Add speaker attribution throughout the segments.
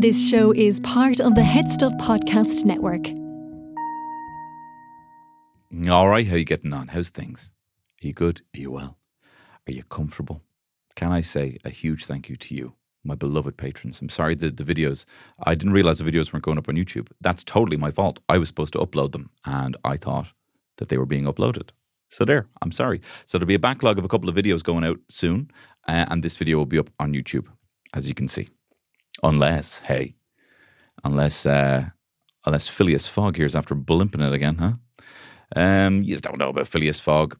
Speaker 1: This show is part of the HeadStuff Podcast Network.
Speaker 2: All right, how you getting on? How's things? Are you good? Are you well? Are you comfortable? Can I say a huge thank you to you, my beloved patrons? I'm sorry that the videos, I didn't realize the videos weren't going up on YouTube. That's totally my fault. I was supposed to upload them and I thought that they were being uploaded. So there, I'm sorry. So there'll be a backlog of a couple of videos going out soon, uh, and this video will be up on YouTube, as you can see. Unless, hey, unless uh, unless Phileas Fogg here's after blimping it again, huh? Um, you just don't know about Phileas Fogg.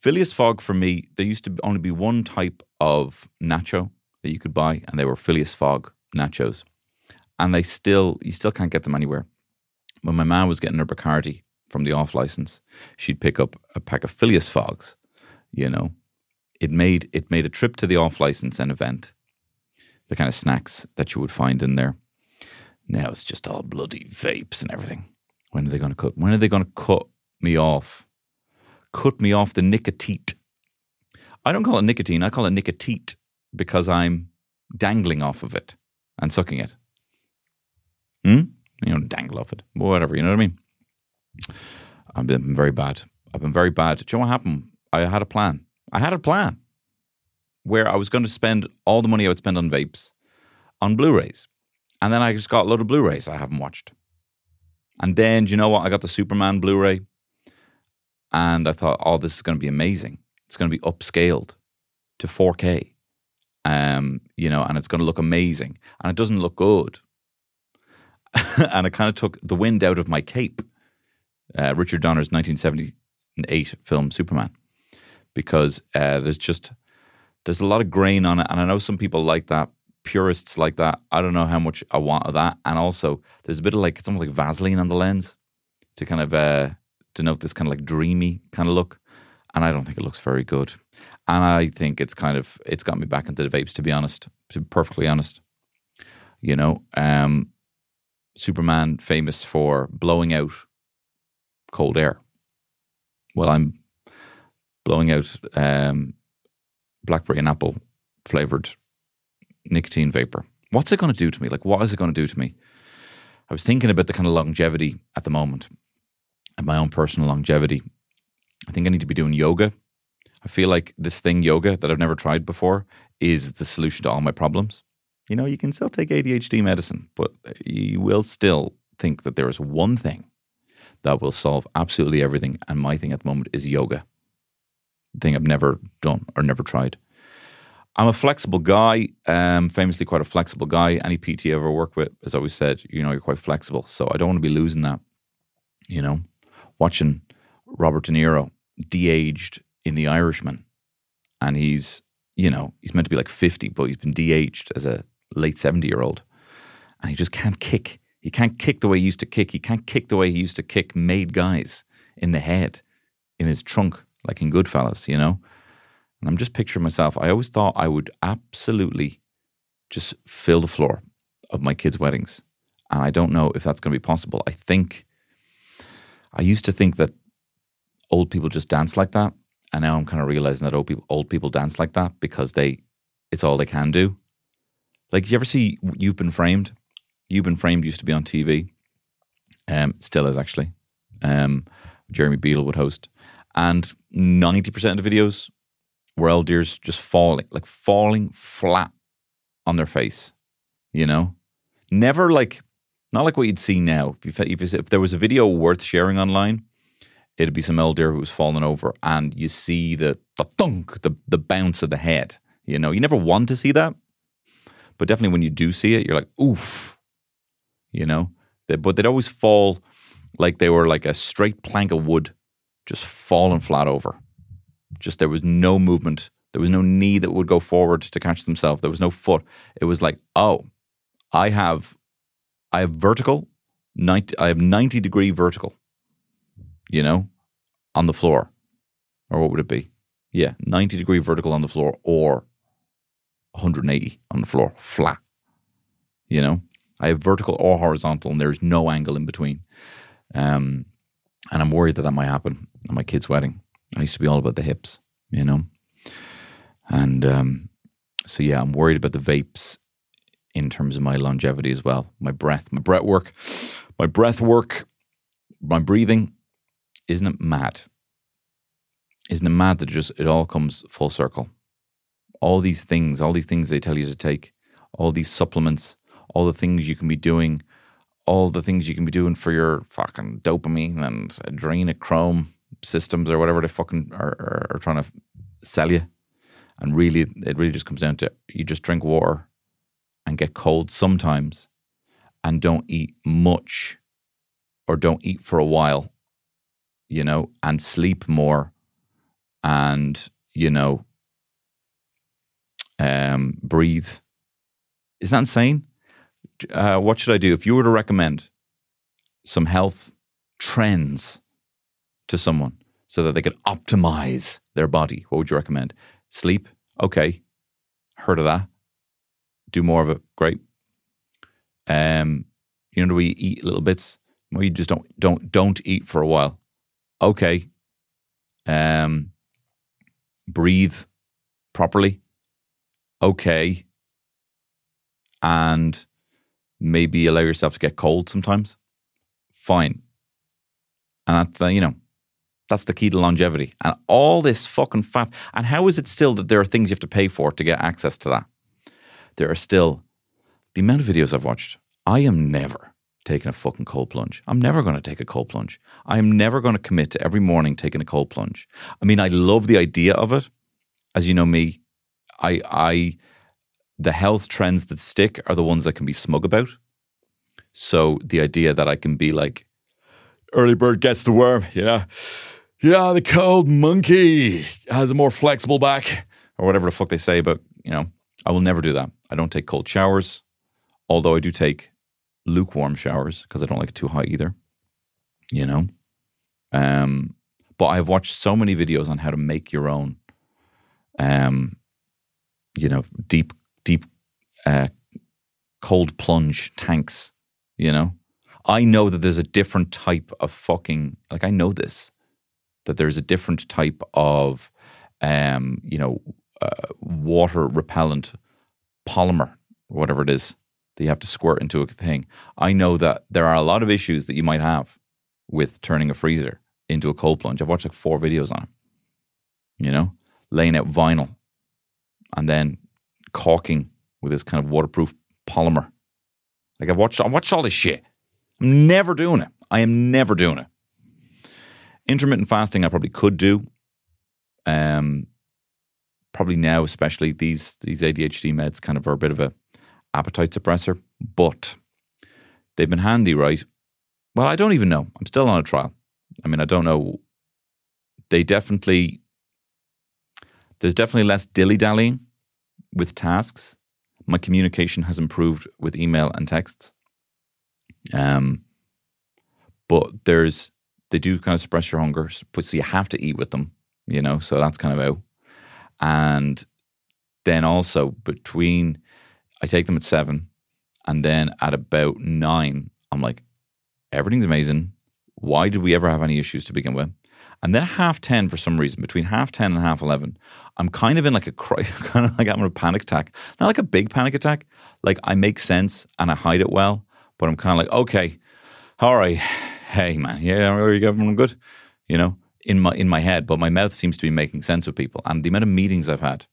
Speaker 2: Phileas Fogg, for me, there used to only be one type of nacho that you could buy, and they were Phileas Fogg nachos. And they still, you still can't get them anywhere. When my mom was getting her Bacardi from the off license, she'd pick up a pack of Phileas Foggs. You know, it made it made a trip to the off license and event. The kind of snacks that you would find in there. Now it's just all bloody vapes and everything. When are they going to cut? When are they going to cut me off? Cut me off the nicotine. I don't call it nicotine. I call it nicotine because I'm dangling off of it and sucking it. Hmm? You don't dangle off it. Whatever. You know what I mean? I've been very bad. I've been very bad. Do you know what happened? I had a plan. I had a plan where I was going to spend all the money I would spend on vapes on Blu-rays. And then I just got a load of Blu-rays I haven't watched. And then, you know what? I got the Superman Blu-ray. And I thought, oh, this is going to be amazing. It's going to be upscaled to 4K. Um, you know, and it's going to look amazing. And it doesn't look good. and it kind of took the wind out of my cape. Uh, Richard Donner's 1978 film Superman, because uh, there's just there's a lot of grain on it, and I know some people like that, purists like that. I don't know how much I want of that, and also there's a bit of like it's almost like Vaseline on the lens to kind of uh, denote this kind of like dreamy kind of look, and I don't think it looks very good. And I think it's kind of it's got me back into the vapes, to be honest, to be perfectly honest. You know, um, Superman famous for blowing out cold air. Well, I'm blowing out um, blackberry and apple flavored nicotine vapor. What's it going to do to me? Like, what is it going to do to me? I was thinking about the kind of longevity at the moment and my own personal longevity. I think I need to be doing yoga. I feel like this thing, yoga, that I've never tried before, is the solution to all my problems. You know, you can still take ADHD medicine, but you will still think that there is one thing that will solve absolutely everything. And my thing at the moment is yoga. Thing I've never done or never tried. I'm a flexible guy, um, famously quite a flexible guy. Any PT I ever worked with has always said, you know, you're quite flexible. So I don't want to be losing that. You know, watching Robert De Niro de-aged in The Irishman, and he's, you know, he's meant to be like 50, but he's been de-aged as a late 70 year old, and he just can't kick he can't kick the way he used to kick. He can't kick the way he used to kick made guys in the head, in his trunk, like in Goodfellas, you know? And I'm just picturing myself. I always thought I would absolutely just fill the floor of my kids' weddings. And I don't know if that's going to be possible. I think, I used to think that old people just dance like that. And now I'm kind of realizing that old people, old people dance like that because they, it's all they can do. Like, you ever see You've Been Framed? You've Been Framed used to be on TV. Um, still is actually. Um, Jeremy Beadle would host. And 90% of the videos were old dears just falling, like falling flat on their face, you know? Never like, not like what you'd see now. If, if, if there was a video worth sharing online, it'd be some old who was falling over and you see the, the thunk, the, the bounce of the head. You know, you never want to see that. But definitely when you do see it, you're like, oof, you know. They, but they'd always fall like they were like a straight plank of wood, just falling flat over. Just there was no movement. There was no knee that would go forward to catch themselves. There was no foot. It was like, oh, I have, I have vertical, 90, I have ninety degree vertical. You know, on the floor, or what would it be? Yeah, ninety degree vertical on the floor, or 180 on the floor, flat. You know, I have vertical or horizontal, and there's no angle in between. Um, and I'm worried that that might happen at my kid's wedding. I used to be all about the hips, you know. And um, so, yeah, I'm worried about the vapes in terms of my longevity as well. My breath, my breath work, my breath work, my breathing. Isn't it mad? Isn't it mad that it just it all comes full circle? All these things, all these things they tell you to take, all these supplements, all the things you can be doing, all the things you can be doing for your fucking dopamine and adrenochrome systems or whatever they fucking are, are, are trying to sell you. And really, it really just comes down to you just drink water and get cold sometimes and don't eat much or don't eat for a while, you know, and sleep more and, you know, um, breathe. Is that insane? Uh, what should I do? If you were to recommend some health trends to someone so that they could optimize their body, what would you recommend? Sleep? Okay. Heard of that. Do more of it. Great. Um, you know, do we eat little bits? Well, you just don't don't don't eat for a while. Okay. Um, breathe properly. Okay. And maybe allow yourself to get cold sometimes. Fine. And that's, uh, you know, that's the key to longevity. And all this fucking fat. And how is it still that there are things you have to pay for to get access to that? There are still the amount of videos I've watched. I am never taking a fucking cold plunge. I'm never going to take a cold plunge. I am never going to commit to every morning taking a cold plunge. I mean, I love the idea of it. As you know me, I I the health trends that stick are the ones that can be smug about. So the idea that I can be like, early bird gets the worm, yeah. Yeah, the cold monkey has a more flexible back, or whatever the fuck they say, but you know, I will never do that. I don't take cold showers, although I do take lukewarm showers because I don't like it too hot either. You know? Um, but I've watched so many videos on how to make your own um, you know, deep uh, cold plunge tanks, you know? I know that there's a different type of fucking like I know this that there's a different type of um, you know, uh, water repellent polymer, whatever it is that you have to squirt into a thing. I know that there are a lot of issues that you might have with turning a freezer into a cold plunge. I've watched like four videos on it. You know, laying out vinyl and then caulking with this kind of waterproof polymer. Like I've watched, I watched all this shit. I'm never doing it. I am never doing it. Intermittent fasting, I probably could do. Um, probably now, especially these these ADHD meds, kind of are a bit of a appetite suppressor, but they've been handy, right? Well, I don't even know. I'm still on a trial. I mean, I don't know. They definitely there's definitely less dilly dallying with tasks. My communication has improved with email and texts. Um, but there's they do kind of suppress your hunger, so you have to eat with them, you know. So that's kind of out. And then also between, I take them at seven, and then at about nine, I'm like, everything's amazing. Why did we ever have any issues to begin with? And then half 10, for some reason, between half 10 and half 11, I'm kind of in like a kind of like I'm in a panic attack. Not like a big panic attack. Like I make sense and I hide it well, but I'm kind of like, okay, all right, hey man, yeah, are you everyone good? You know, in my in my head, but my mouth seems to be making sense with people. And the amount of meetings I've had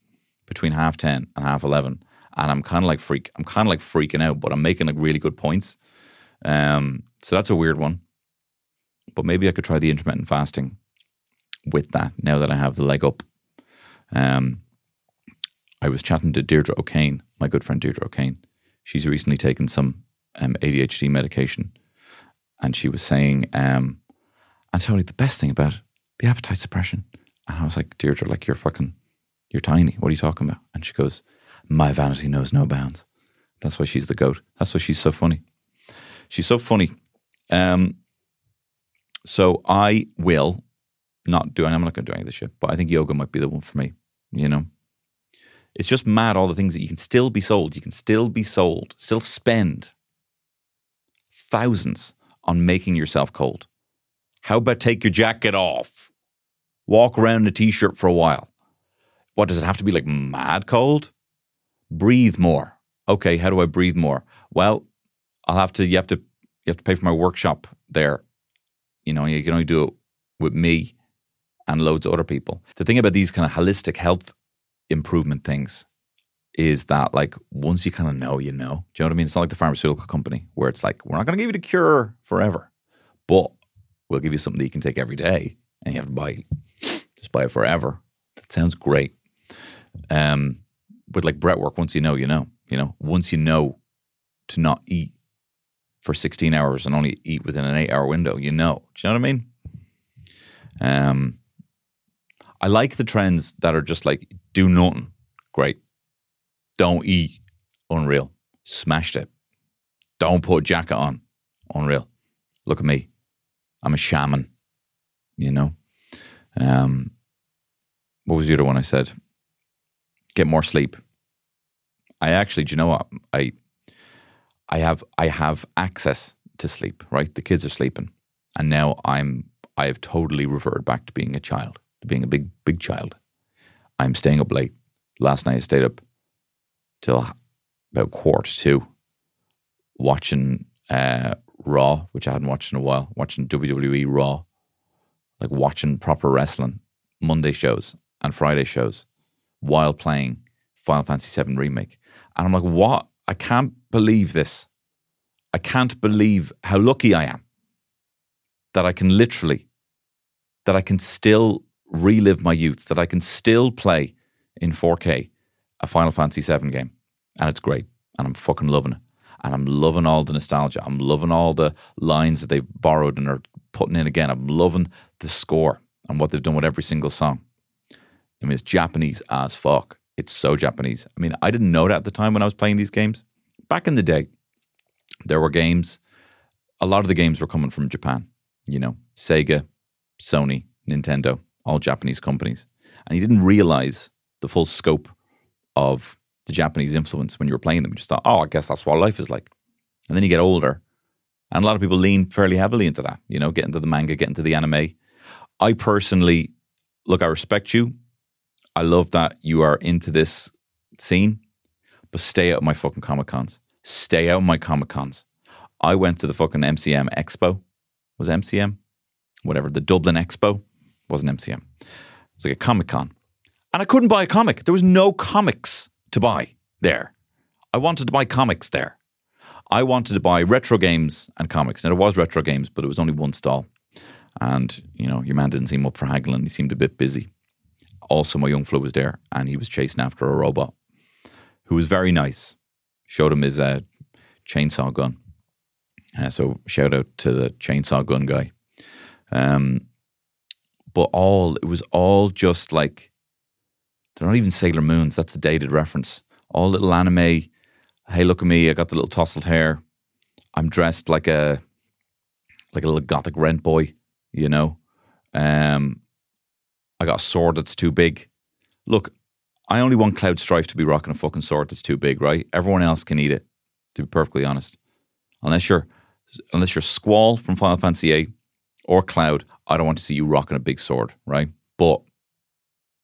Speaker 2: between half 10 and half 11, and I'm kind of like freak, I'm kind of like freaking out, but I'm making like really good points. Um, so that's a weird one. But maybe I could try the intermittent fasting with that now that I have the leg up. Um, I was chatting to Deirdre O'Kane, my good friend Deirdre O'Kane. She's recently taken some um, ADHD medication, and she was saying, um, and "Tony, the best thing about it, the appetite suppression." And I was like, Deirdre, like you're fucking, you're tiny. What are you talking about? And she goes, "My vanity knows no bounds." That's why she's the goat. That's why she's so funny. She's so funny. Um, so I will not doing. I'm not going to do any of this shit, but I think yoga might be the one for me. You know, it's just mad all the things that you can still be sold. You can still be sold, still spend thousands on making yourself cold. How about take your jacket off, walk around in a t-shirt for a while? What does it have to be like? Mad cold? Breathe more. Okay, how do I breathe more? Well, I'll have to. You have to. You have to pay for my workshop there. You know, you can only do it with me and loads of other people. The thing about these kind of holistic health improvement things is that like once you kind of know, you know. Do you know what I mean? It's not like the pharmaceutical company where it's like, we're not going to give you the cure forever, but we'll give you something that you can take every day and you have to buy, just buy it forever. That sounds great. Um, but like breath work, once you know, you know, you know, once you know to not eat for 16 hours and only eat within an eight hour window, you know. Do you know what I mean? Um, I like the trends that are just like do nothing. Great. Don't eat. Unreal. Smashed it. Don't put jacket on. Unreal. Look at me. I'm a shaman. You know. Um, what was the other one I said? Get more sleep. I actually, do you know what? I I have I have access to sleep, right? The kids are sleeping. And now I'm I have totally reverted back to being a child, to being a big, big child. I'm staying up late. Last night I stayed up till about quarter two watching uh, Raw, which I hadn't watched in a while, watching WWE Raw, like watching proper wrestling, Monday shows and Friday shows while playing Final Fantasy VII Remake. And I'm like, what? I can't believe this. I can't believe how lucky I am that I can literally, that I can still relive my youth, that I can still play in 4K a Final Fantasy VII game. And it's great. And I'm fucking loving it. And I'm loving all the nostalgia. I'm loving all the lines that they've borrowed and are putting in again. I'm loving the score and what they've done with every single song. I mean, it's Japanese as fuck. It's so Japanese. I mean, I didn't know that at the time when I was playing these games. Back in the day, there were games, a lot of the games were coming from Japan, you know, Sega, Sony, Nintendo, all Japanese companies. And you didn't realize the full scope of the Japanese influence when you were playing them. You just thought, oh, I guess that's what life is like. And then you get older, and a lot of people lean fairly heavily into that, you know, get into the manga, get into the anime. I personally, look, I respect you. I love that you are into this scene, but stay out of my fucking Comic Cons. Stay out of my Comic Cons. I went to the fucking MCM Expo. Was MCM? Whatever. The Dublin Expo wasn't MCM. It was like a Comic Con. And I couldn't buy a comic. There was no comics to buy there. I wanted to buy comics there. I wanted to buy retro games and comics. Now, there was retro games, but it was only one stall. And, you know, your man didn't seem up for haggling. He seemed a bit busy. Also, my young flu was there and he was chasing after a robot who was very nice. Showed him his uh, chainsaw gun. Uh, so, shout out to the chainsaw gun guy. Um, but all, it was all just like, they're not even Sailor Moons. That's a dated reference. All little anime. Hey, look at me! I got the little tousled hair. I'm dressed like a like a little gothic rent boy. You know, um, I got a sword that's too big. Look, I only want Cloud Strife to be rocking a fucking sword that's too big, right? Everyone else can eat it. To be perfectly honest, unless you're unless you're Squall from Final Fantasy VIII or Cloud, I don't want to see you rocking a big sword, right? But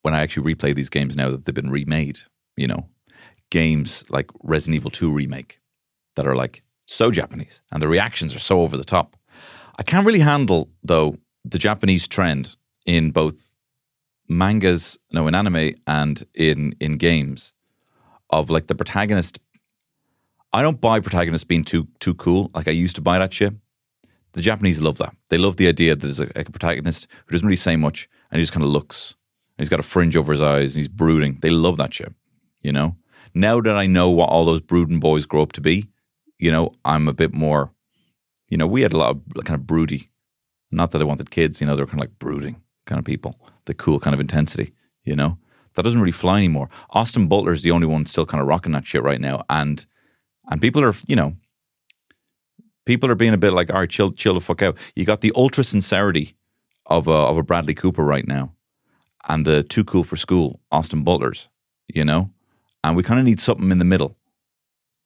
Speaker 2: when I actually replay these games now that they've been remade, you know, games like Resident Evil 2 remake that are like so Japanese and the reactions are so over the top. I can't really handle though the Japanese trend in both mangas, no, in anime and in in games of like the protagonist. I don't buy protagonists being too too cool. Like I used to buy that shit. The Japanese love that. They love the idea that there's a, a protagonist who doesn't really say much and he just kind of looks he's got a fringe over his eyes and he's brooding. They love that shit, you know? Now that I know what all those brooding boys grow up to be, you know, I'm a bit more, you know, we had a lot of kind of broody. Not that I wanted kids, you know, they're kind of like brooding kind of people, the cool kind of intensity, you know? That doesn't really fly anymore. Austin Butler is the only one still kind of rocking that shit right now. And and people are, you know, people are being a bit like, all right, chill, chill the fuck out. You got the ultra sincerity of a, of a Bradley Cooper right now and the too cool for school Austin Butlers, you know? And we kind of need something in the middle.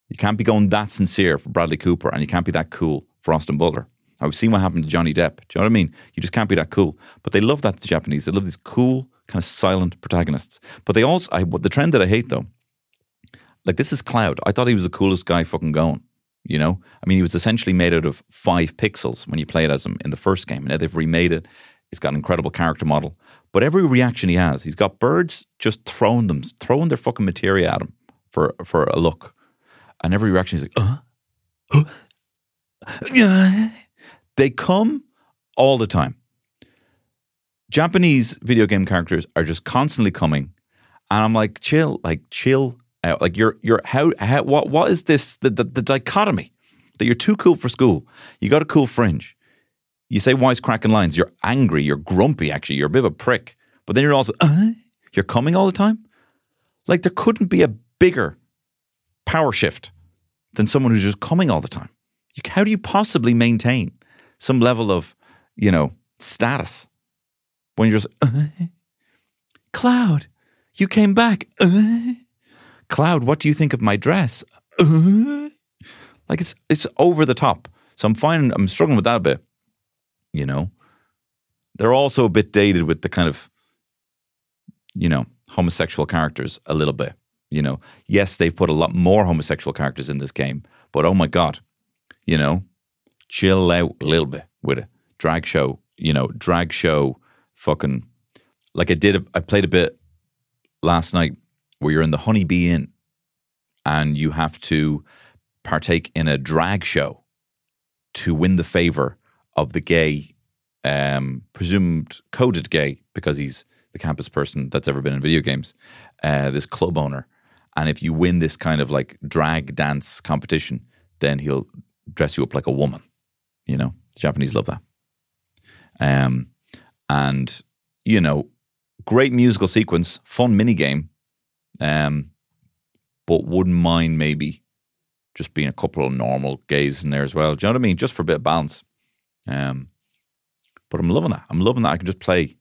Speaker 2: You can't be going that sincere for Bradley Cooper and you can't be that cool for Austin Butler. I've seen what happened to Johnny Depp. Do you know what I mean? You just can't be that cool. But they love that, the Japanese. They love these cool, kind of silent protagonists. But they also, I, the trend that I hate though, Like this is Cloud. I thought he was the coolest guy fucking going. You know, I mean, he was essentially made out of five pixels when you played as him in the first game. Now they've remade it. He's got an incredible character model, but every reaction he has, he's got birds just throwing them, throwing their fucking materia at him for for a look, and every reaction he's like, uh, uh, they come all the time. Japanese video game characters are just constantly coming, and I'm like, chill, like chill out. Like you're you're how how what what is this the the, the dichotomy that you're too cool for school. You got a cool fringe. You say wisecracking lines. You're angry. You're grumpy. Actually, you're a bit of a prick. But then you're also uh, you're coming all the time. Like there couldn't be a bigger power shift than someone who's just coming all the time. How do you possibly maintain some level of you know status when you're just uh, Cloud? You came back. Uh, Cloud, what do you think of my dress? Uh, like it's it's over the top. So I'm finding I'm struggling with that a bit. You know, they're also a bit dated with the kind of, you know, homosexual characters a little bit. You know, yes, they've put a lot more homosexual characters in this game, but oh my god, you know, chill out a little bit with it. Drag show, you know, drag show, fucking like I did. I played a bit last night where you're in the Honeybee Inn and you have to partake in a drag show to win the favor of the gay, um, presumed coded gay, because he's the campus person that's ever been in video games, uh, this club owner. And if you win this kind of like drag dance competition, then he'll dress you up like a woman. You know, the Japanese love that. Um, and you know, great musical sequence, fun mini game. Um, but wouldn't mind maybe just being a couple of normal gays in there as well. Do you know what I mean? Just for a bit of balance. Um, but I'm loving that. I'm loving that I can just play.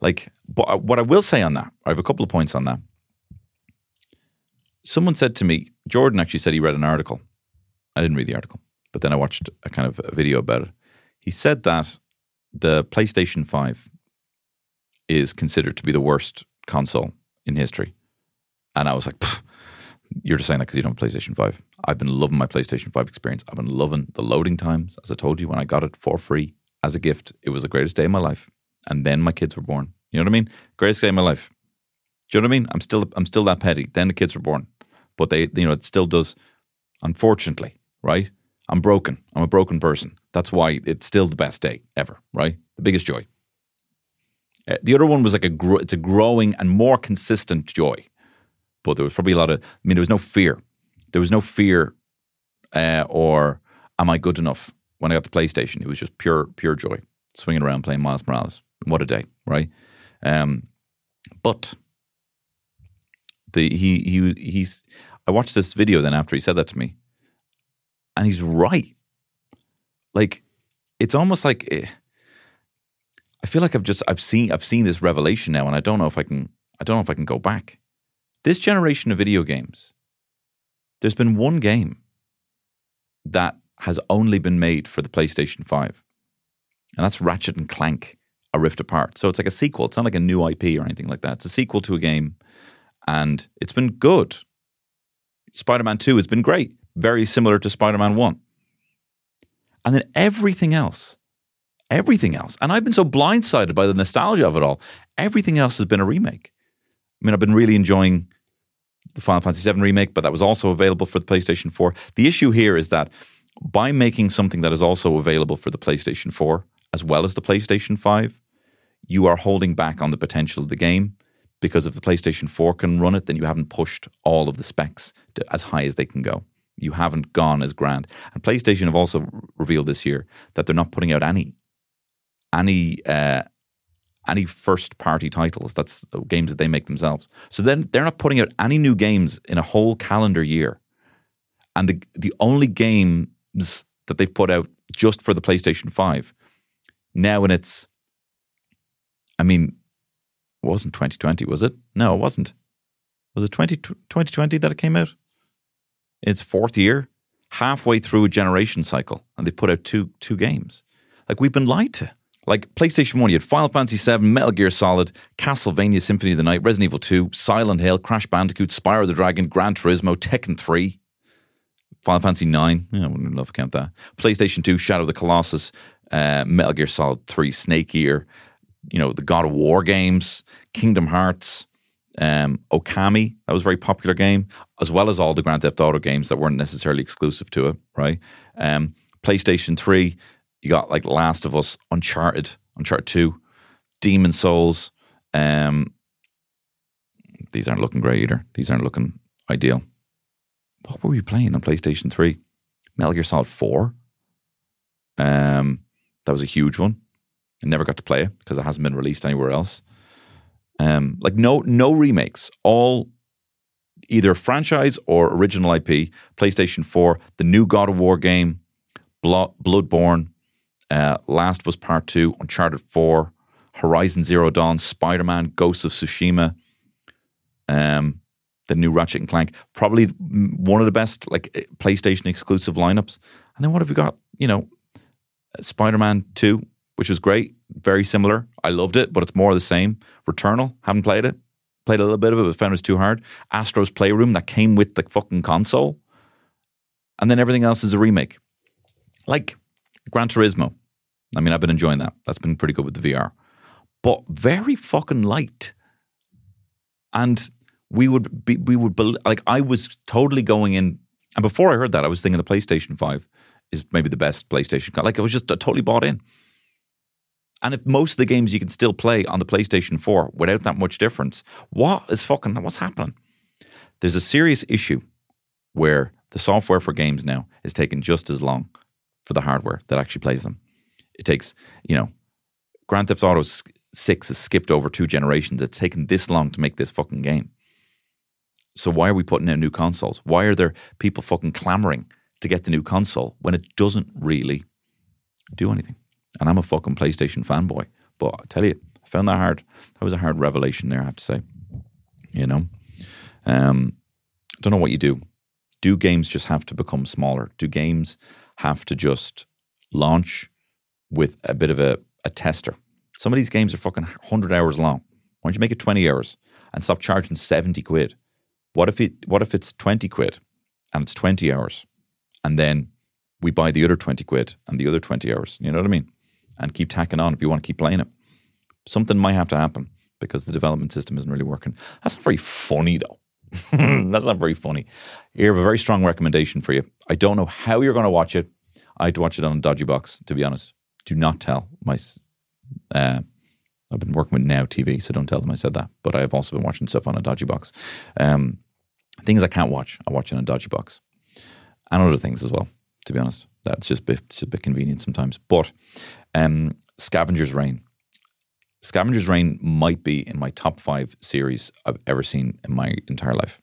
Speaker 2: Like, but what I will say on that, I have a couple of points on that. Someone said to me, Jordan actually said he read an article. I didn't read the article, but then I watched a kind of a video about it. He said that the PlayStation 5 is considered to be the worst console in history. And I was like, you're just saying that because you don't have PlayStation 5. I've been loving my PlayStation 5 experience. I've been loving the loading times. As I told you, when I got it for free as a gift, it was the greatest day of my life. And then my kids were born. You know what I mean? Greatest day of my life. Do you know what I mean? I'm still I'm still that petty. Then the kids were born. But they you know, it still does unfortunately, right? I'm broken. I'm a broken person. That's why it's still the best day ever, right? The biggest joy. Uh, the other one was like a it's a growing and more consistent joy, but there was probably a lot of. I mean, there was no fear. There was no fear, uh, or am I good enough when I got the PlayStation? It was just pure pure joy, swinging around playing Miles Morales. What a day, right? Um, but the he he he's. I watched this video then after he said that to me, and he's right. Like, it's almost like. Eh, I feel like I've just I've seen I've seen this revelation now, and I don't know if I can I don't know if I can go back. This generation of video games, there's been one game that has only been made for the PlayStation 5. And that's Ratchet and Clank, A Rift Apart. So it's like a sequel. It's not like a new IP or anything like that. It's a sequel to a game, and it's been good. Spider Man 2 has been great, very similar to Spider Man 1. And then everything else everything else. And I've been so blindsided by the nostalgia of it all. Everything else has been a remake. I mean, I've been really enjoying the Final Fantasy VII remake, but that was also available for the PlayStation 4. The issue here is that by making something that is also available for the PlayStation 4 as well as the PlayStation 5, you are holding back on the potential of the game because if the PlayStation 4 can run it, then you haven't pushed all of the specs to, as high as they can go. You haven't gone as grand. And PlayStation have also revealed this year that they're not putting out any any uh, any first party titles. That's games that they make themselves. So then they're not putting out any new games in a whole calendar year. And the the only games that they've put out just for the PlayStation 5 now in its I mean it wasn't 2020 was it? No, it wasn't. Was it 20, 2020 that it came out? Its fourth year, halfway through a generation cycle and they put out two two games. Like we've been lied to. Like PlayStation 1, you had Final Fantasy 7, Metal Gear Solid, Castlevania Symphony of the Night, Resident Evil 2, Silent Hill, Crash Bandicoot, Spyro the Dragon, Gran Turismo, Tekken 3, Final Fantasy 9. Yeah, I wouldn't love to count that. PlayStation 2, Shadow of the Colossus, uh, Metal Gear Solid 3, Snake Eater, you know, the God of War games, Kingdom Hearts, um, Okami, that was a very popular game, as well as all the Grand Theft Auto games that weren't necessarily exclusive to it, right? Um, PlayStation 3, you got like Last of Us, Uncharted, Uncharted 2, Demon's Souls. Um, these aren't looking great either. These aren't looking ideal. What were we playing on PlayStation 3? Metal Gear Solid 4. Um, that was a huge one. I never got to play it because it hasn't been released anywhere else. Um, like no no remakes, all either franchise or original IP. PlayStation 4, the new God of War game, Blood, Bloodborne, uh, Last of Us Part 2, Uncharted 4, Horizon Zero Dawn, Spider Man, Ghosts of Tsushima, um, the new Ratchet and Clank. Probably one of the best like eh, PlayStation exclusive lineups. And then what have we got? You know, Spider Man 2, which was great, very similar. I loved it, but it's more of the same. Returnal, haven't played it. Played a little bit of it, but found it was too hard. Astro's Playroom that came with the fucking console. And then everything else is a remake. Like Gran Turismo. I mean, I've been enjoying that. That's been pretty good with the VR. But very fucking light. And we would be, we would, be, like, I was totally going in. And before I heard that, I was thinking the PlayStation 5 is maybe the best PlayStation. Like, I was just uh, totally bought in. And if most of the games you can still play on the PlayStation 4 without that much difference, what is fucking, what's happening? There's a serious issue where the software for games now is taking just as long for the hardware that actually plays them. It takes, you know, Grand Theft Auto 6 has skipped over two generations. It's taken this long to make this fucking game. So why are we putting out new consoles? Why are there people fucking clamoring to get the new console when it doesn't really do anything? And I'm a fucking PlayStation fanboy. But I tell you, I found that hard. That was a hard revelation there, I have to say. You know? Um, I don't know what you do. Do games just have to become smaller? Do games have to just launch with a bit of a, a tester? Some of these games are fucking 100 hours long. Why don't you make it 20 hours and stop charging 70 quid? What if it what if it's 20 quid and it's 20 hours and then we buy the other 20 quid and the other 20 hours? You know what I mean? and keep tacking on if you want to keep playing it. Something might have to happen because the development system isn't really working. That's not very funny, though. That's not very funny. Here, I have a very strong recommendation for you. I don't know how you're going to watch it. I had to watch it on a dodgy box, to be honest. Do not tell my. Uh, I've been working with Now TV, so don't tell them I said that. But I have also been watching stuff on a dodgy box. Um, things I can't watch, I watch in a dodgy box, and other things as well. To be honest, that's just a bit, just a bit convenient sometimes. But um, Scavenger's Reign. Scavenger's Reign might be in my top five series I've ever seen in my entire life.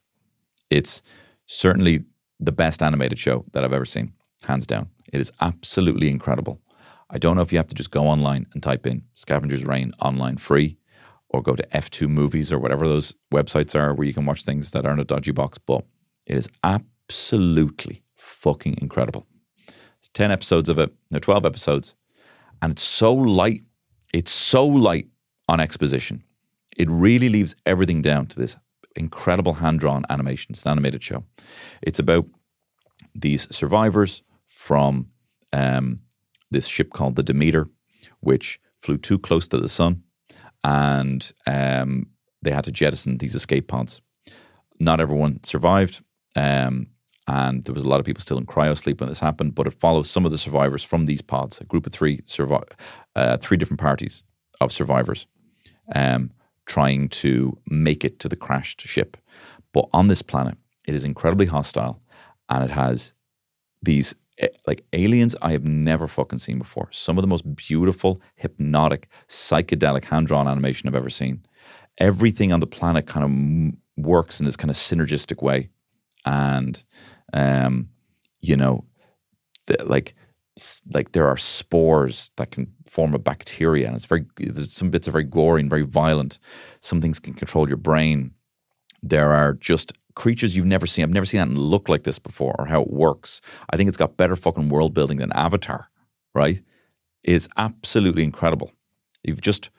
Speaker 2: It's certainly the best animated show that I've ever seen, hands down. It is absolutely incredible. I don't know if you have to just go online and type in Scavenger's Reign online free or go to F2 Movies or whatever those websites are where you can watch things that aren't a dodgy box, but it is absolutely fucking incredible. It's 10 episodes of it, no, 12 episodes and it's so light. It's so light on exposition. It really leaves everything down to this incredible hand drawn animation. It's an animated show. It's about these survivors from um, this ship called the Demeter, which flew too close to the sun, and um, they had to jettison these escape pods. Not everyone survived. Um, and there was a lot of people still in cryo sleep when this happened. But it follows some of the survivors from these pods, a group of three survi- uh, three different parties of survivors, um, trying to make it to the crashed ship. But on this planet, it is incredibly hostile, and it has these like aliens I have never fucking seen before. Some of the most beautiful, hypnotic, psychedelic hand drawn animation I've ever seen. Everything on the planet kind of works in this kind of synergistic way and um, you know, the, like like there are spores that can form a bacteria, and it's very some bits are very gory and very violent. Some things can control your brain. There are just creatures you've never seen. I've never seen that look like this before, or how it works. I think it's got better fucking world building than Avatar, right? It's absolutely incredible. You've just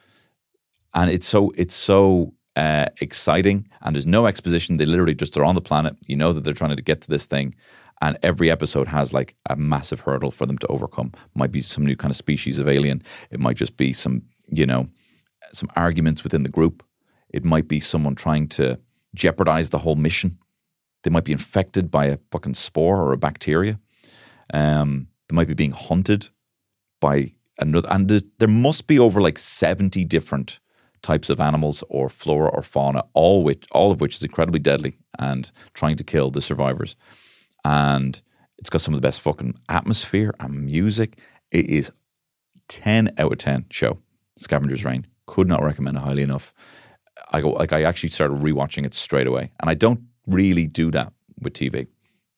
Speaker 2: and it's so it's so uh, exciting and there's no exposition. They literally just are on the planet. You know that they're trying to get to this thing, and every episode has like a massive hurdle for them to overcome. Might be some new kind of species of alien. It might just be some you know some arguments within the group. It might be someone trying to jeopardize the whole mission. They might be infected by a fucking spore or a bacteria. Um, they might be being hunted by another, and there must be over like seventy different types of animals or flora or fauna, all which all of which is incredibly deadly and trying to kill the survivors. And it's got some of the best fucking atmosphere and music. It is ten out of ten show. Scavenger's Reign. Could not recommend it highly enough. I go like I actually started rewatching it straight away, and I don't really do that with TV.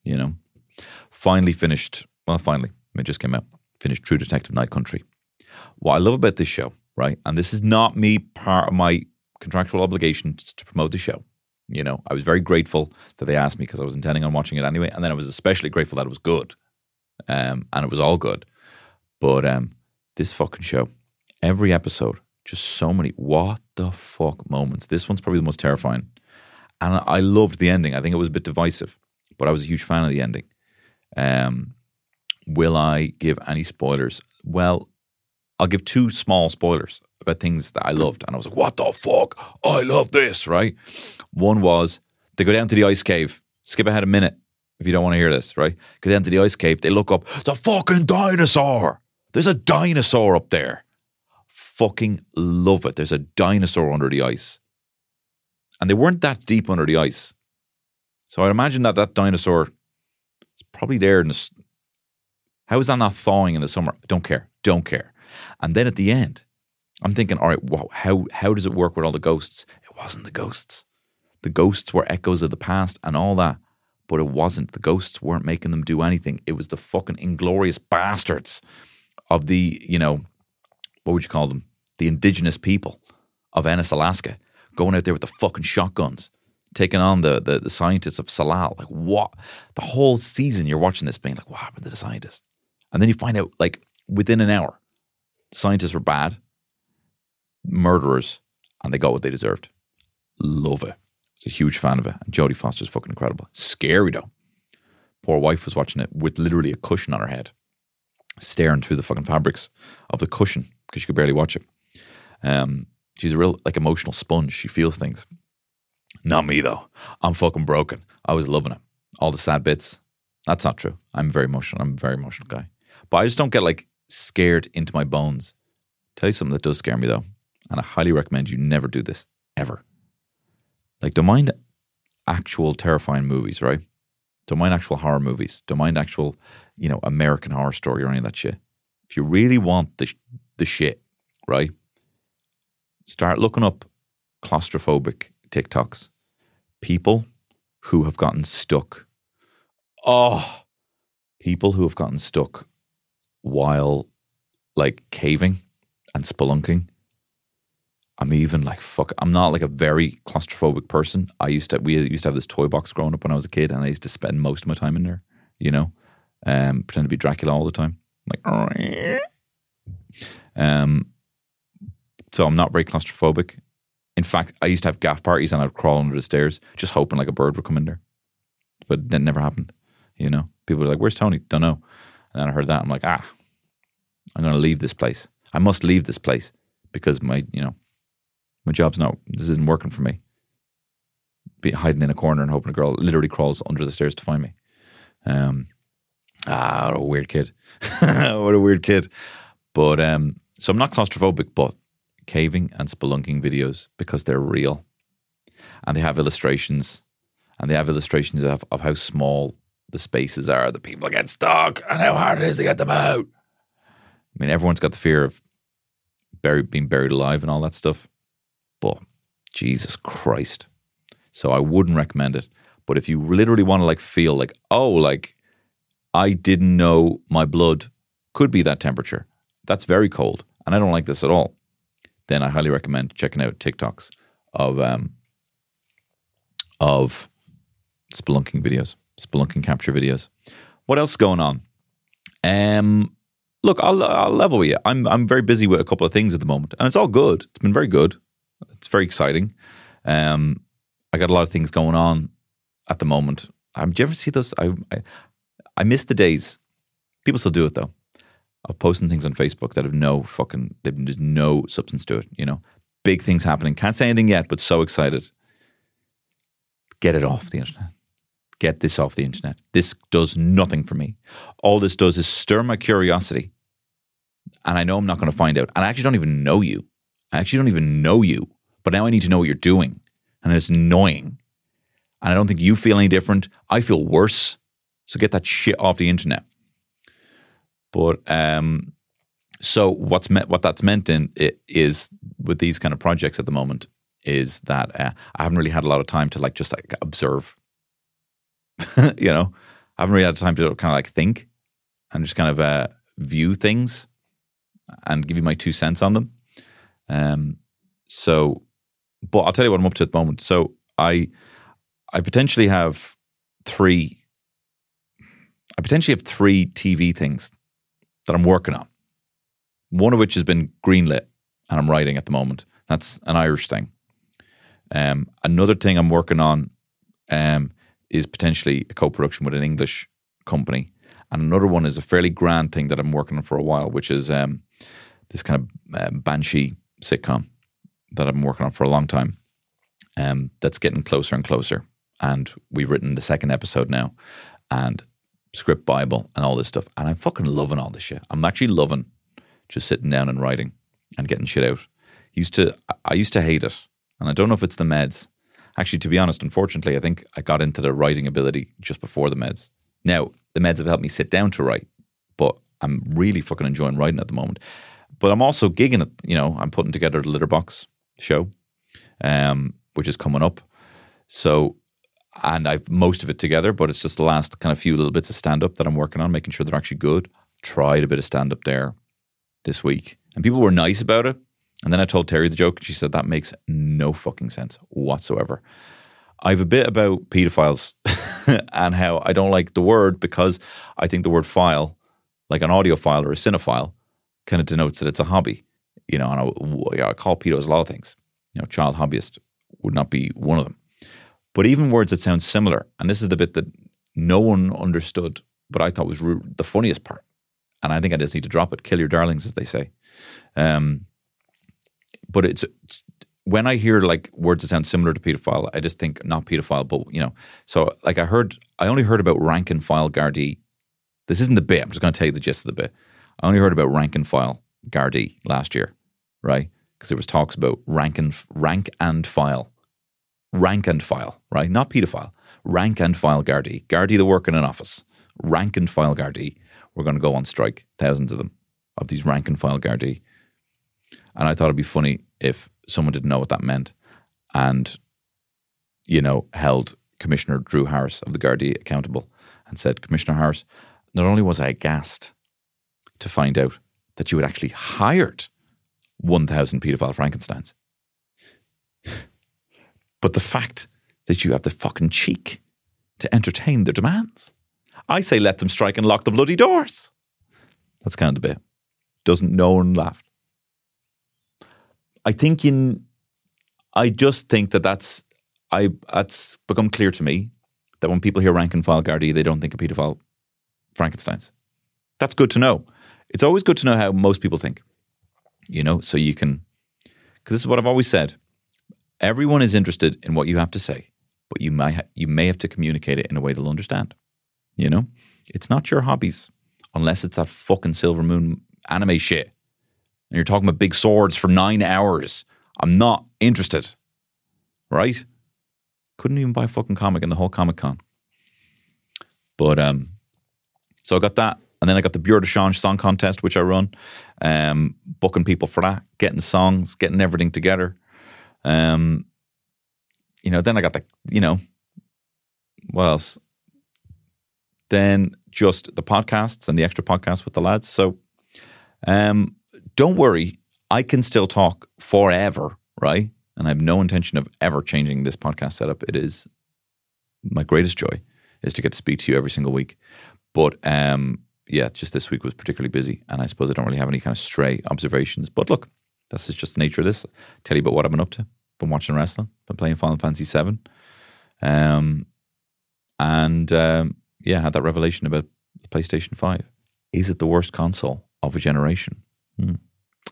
Speaker 2: You know, finally finished. Well, finally, it just came out. Finished True Detective Night Country. What I love about this show right? And this is not me part of my contractual obligation to promote the show. You know, I was very grateful that they asked me because I was intending on watching it anyway, and then I was especially grateful that it was good, um, and it was all good. But um, this fucking show, every episode, just so many what the fuck moments. This one's probably the most terrifying, and I loved the ending. I think it was a bit divisive, but I was a huge fan of the ending. Um, will I give any spoilers? Well, I'll give two small spoilers about things that I loved. And I was like, what the fuck? I love this, right? One was they go down to the ice cave. Skip ahead a minute if you don't want to hear this, right? Go down to the ice cave. They look up, the fucking dinosaur. There's a dinosaur up there. Fucking love it. There's a dinosaur under the ice. And they weren't that deep under the ice. So I'd imagine that that dinosaur is probably there in the. How is that not thawing in the summer? Don't care. Don't care. And then at the end, I'm thinking, all right, wow, how how does it work with all the ghosts? It wasn't the ghosts. The ghosts were echoes of the past and all that, but it wasn't. The ghosts weren't making them do anything. It was the fucking inglorious bastards of the, you know, what would you call them? The indigenous people of Ennis, Alaska, going out there with the fucking shotguns, taking on the the, the scientists of Tsalal. Like what? The whole season you're watching this being like, what happened to the scientists? And then you find out like within an hour, scientists were bad, murderers, and they got what they deserved. Love it. I was a huge fan of it. And Jodie Foster's fucking incredible. Scary though. Poor wife was watching it with literally a cushion on her head, staring through the fucking fabrics of the cushion because she could barely watch it. Um, she's a real like emotional sponge. She feels things. Not me though. I'm fucking broken. I was loving it. All the sad bits. That's not true. I'm very emotional. I'm a very emotional guy. But I just don't get like scared into my bones. Tell you something that does scare me though, and I highly recommend you never do this ever. Like, don't mind actual terrifying movies, right? Don't mind actual horror movies. Don't mind actual, you know, American horror story or any of that shit. If you really want the the shit, right? Start looking up claustrophobic TikToks. People who have gotten stuck. Oh, people who have gotten stuck while like caving and spelunking. I'm even like fuck. I'm not like a very claustrophobic person. I used to we used to have this toy box growing up when I was a kid, and I used to spend most of my time in there. You know, um, pretend to be Dracula all the time. Like, um, so I'm not very claustrophobic. In fact, I used to have gaff parties and I'd crawl under the stairs, just hoping like a bird would come in there, but that never happened. You know, people were like, "Where's Tony?" Don't know. And then I heard that. I'm like, ah, I'm going to leave this place. I must leave this place because my, you know, my job's not, this isn't working for me. Be hiding in a corner and hoping a girl literally crawls under the stairs to find me. Um, ah, what a weird kid. what a weird kid. But, um, so I'm not claustrophobic, but caving and spelunking videos because they're real. And they have illustrations and they have illustrations of, of how small the spaces are the people get stuck and how hard it is to get them out. I mean, everyone's got the fear of buried, being buried alive and all that stuff. But Jesus Christ. So I wouldn't recommend it. But if you literally want to like feel like, oh, like I didn't know my blood could be that temperature. That's very cold. And I don't like this at all. Then I highly recommend checking out TikToks of um of spelunking videos spelunking capture videos. What else is going on? Um, look, I'll, I'll level with you. I'm I'm very busy with a couple of things at the moment, and it's all good. It's been very good. It's very exciting. Um, I got a lot of things going on at the moment. Um, do you ever see those? I, I I miss the days. People still do it though. Of posting things on Facebook that have no fucking, there's no substance to it. You know, big things happening. Can't say anything yet, but so excited. Get it off the internet. Get this off the internet. This does nothing for me. All this does is stir my curiosity. And I know I'm not going to find out. And I actually don't even know you. I actually don't even know you. But now I need to know what you're doing. And it's annoying. And I don't think you feel any different. I feel worse. So get that shit off the internet. But um, so what's meant, what that's meant in it is with these kind of projects at the moment is that uh, I haven't really had a lot of time to like just like observe. you know, I haven't really had time to kind of like think and just kind of uh, view things and give you my two cents on them. Um, so, but I'll tell you what I'm up to at the moment. So I, I potentially have three. I potentially have three TV things that I'm working on. One of which has been greenlit and I'm writing at the moment. That's an Irish thing. Um, another thing I'm working on um, is potentially a co-production with an English company, and another one is a fairly grand thing that I'm working on for a while, which is um, this kind of um, banshee sitcom that I've been working on for a long time. Um, that's getting closer and closer, and we've written the second episode now, and script Bible and all this stuff. And I'm fucking loving all this shit. I'm actually loving just sitting down and writing and getting shit out. Used to I used to hate it. And I don't know if it's the meds. Actually, to be honest, unfortunately, I think I got into the writing ability just before the meds. Now, the meds have helped me sit down to write, but I'm really fucking enjoying writing at the moment. But I'm also gigging it, you know, I'm putting together the Litterbox show, um, which is coming up. So and I've most of it together, but it's just the last kind of few little bits of stand up that I'm working on, making sure they're actually good. Tried a bit of stand up there this week, and people were nice about it. And then I told Terry the joke, and she said that makes no fucking sense whatsoever. I have a bit about pedophiles and how I don't like the word because I think the word file, like an audiophile or a cinephile, kind of denotes that it's a hobby. You know, and I, I call pedos a lot of things. You know, child hobbyist would not be one of them. But even words that sound similar, and this is the bit that no one understood, but I thought was the funniest part. And I think I just need to drop it. Kill your darlings, as they say. Um, but it's, it's, when I hear like words that sound similar to pedophile, I just think not pedophile, but you know. So like I heard, I only heard about rank and file Gardaí. This isn't the bit. I'm just going to tell you the gist of the bit. I only heard about rank and file Gardaí last year, right? Because there was talks about rank and rank and file rank and file, right? Not paedophile. Rank and file Gardaí. Gardaí that work in an office. Rank and file Gardaí. We're going to go on strike. Thousands of them, of these rank and file Gardaí. And I thought it'd be funny if someone didn't know what that meant and, you know, held Commissioner Drew Harris of the Gardaí accountable and said, Commissioner Harris, not only was I aghast to find out that you had actually hired 1,000 paedophile Frankensteins, but the fact that you have the fucking cheek to entertain their demands. I say let them strike and lock the bloody doors. That's kind of the bit. Doesn't no one laugh? I think in, I just think that that's, I that's become clear to me that when people hear rank and file Gardaí, they don't think of paedophile Frankensteins. That's good to know. It's always good to know how most people think, you know, so you can, because this is what I've always said. Everyone is interested in what you have to say, but you may ha- you may have to communicate it in a way they'll understand. You know, it's not your hobbies unless it's that fucking Silver Moon anime shit, and you're talking about big swords for nine hours. I'm not interested. Right? Couldn't even buy a fucking comic in the whole Comic Con. But um, so I got that, and then I got the Beurre de Change song contest, which I run, um, booking people for that, getting songs, getting everything together. Um, you know, then I got the, you know, what else? Then just the podcasts and the extra podcasts with the lads. So um, don't worry, I can still talk forever, right? And I have no intention of ever changing this podcast setup. It is my greatest joy is to get to speak to you every single week. But um, yeah, just this week was particularly busy, and I suppose I don't really have any kind of stray observations. But look, this is just the nature of this. tell you about what I've been up to. Been watching wrestling. Been playing Final Fantasy Seven. Um, and um, yeah, had that revelation about PlayStation Five. Is it the worst console of a generation? Hmm.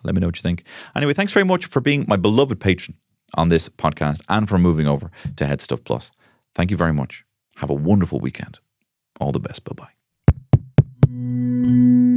Speaker 2: Let me know what you think. Anyway, thanks very much for being my beloved patron on this podcast and for moving over to HeadStuff Plus. Thank you very much. Have a wonderful weekend. All the best. Bye bye.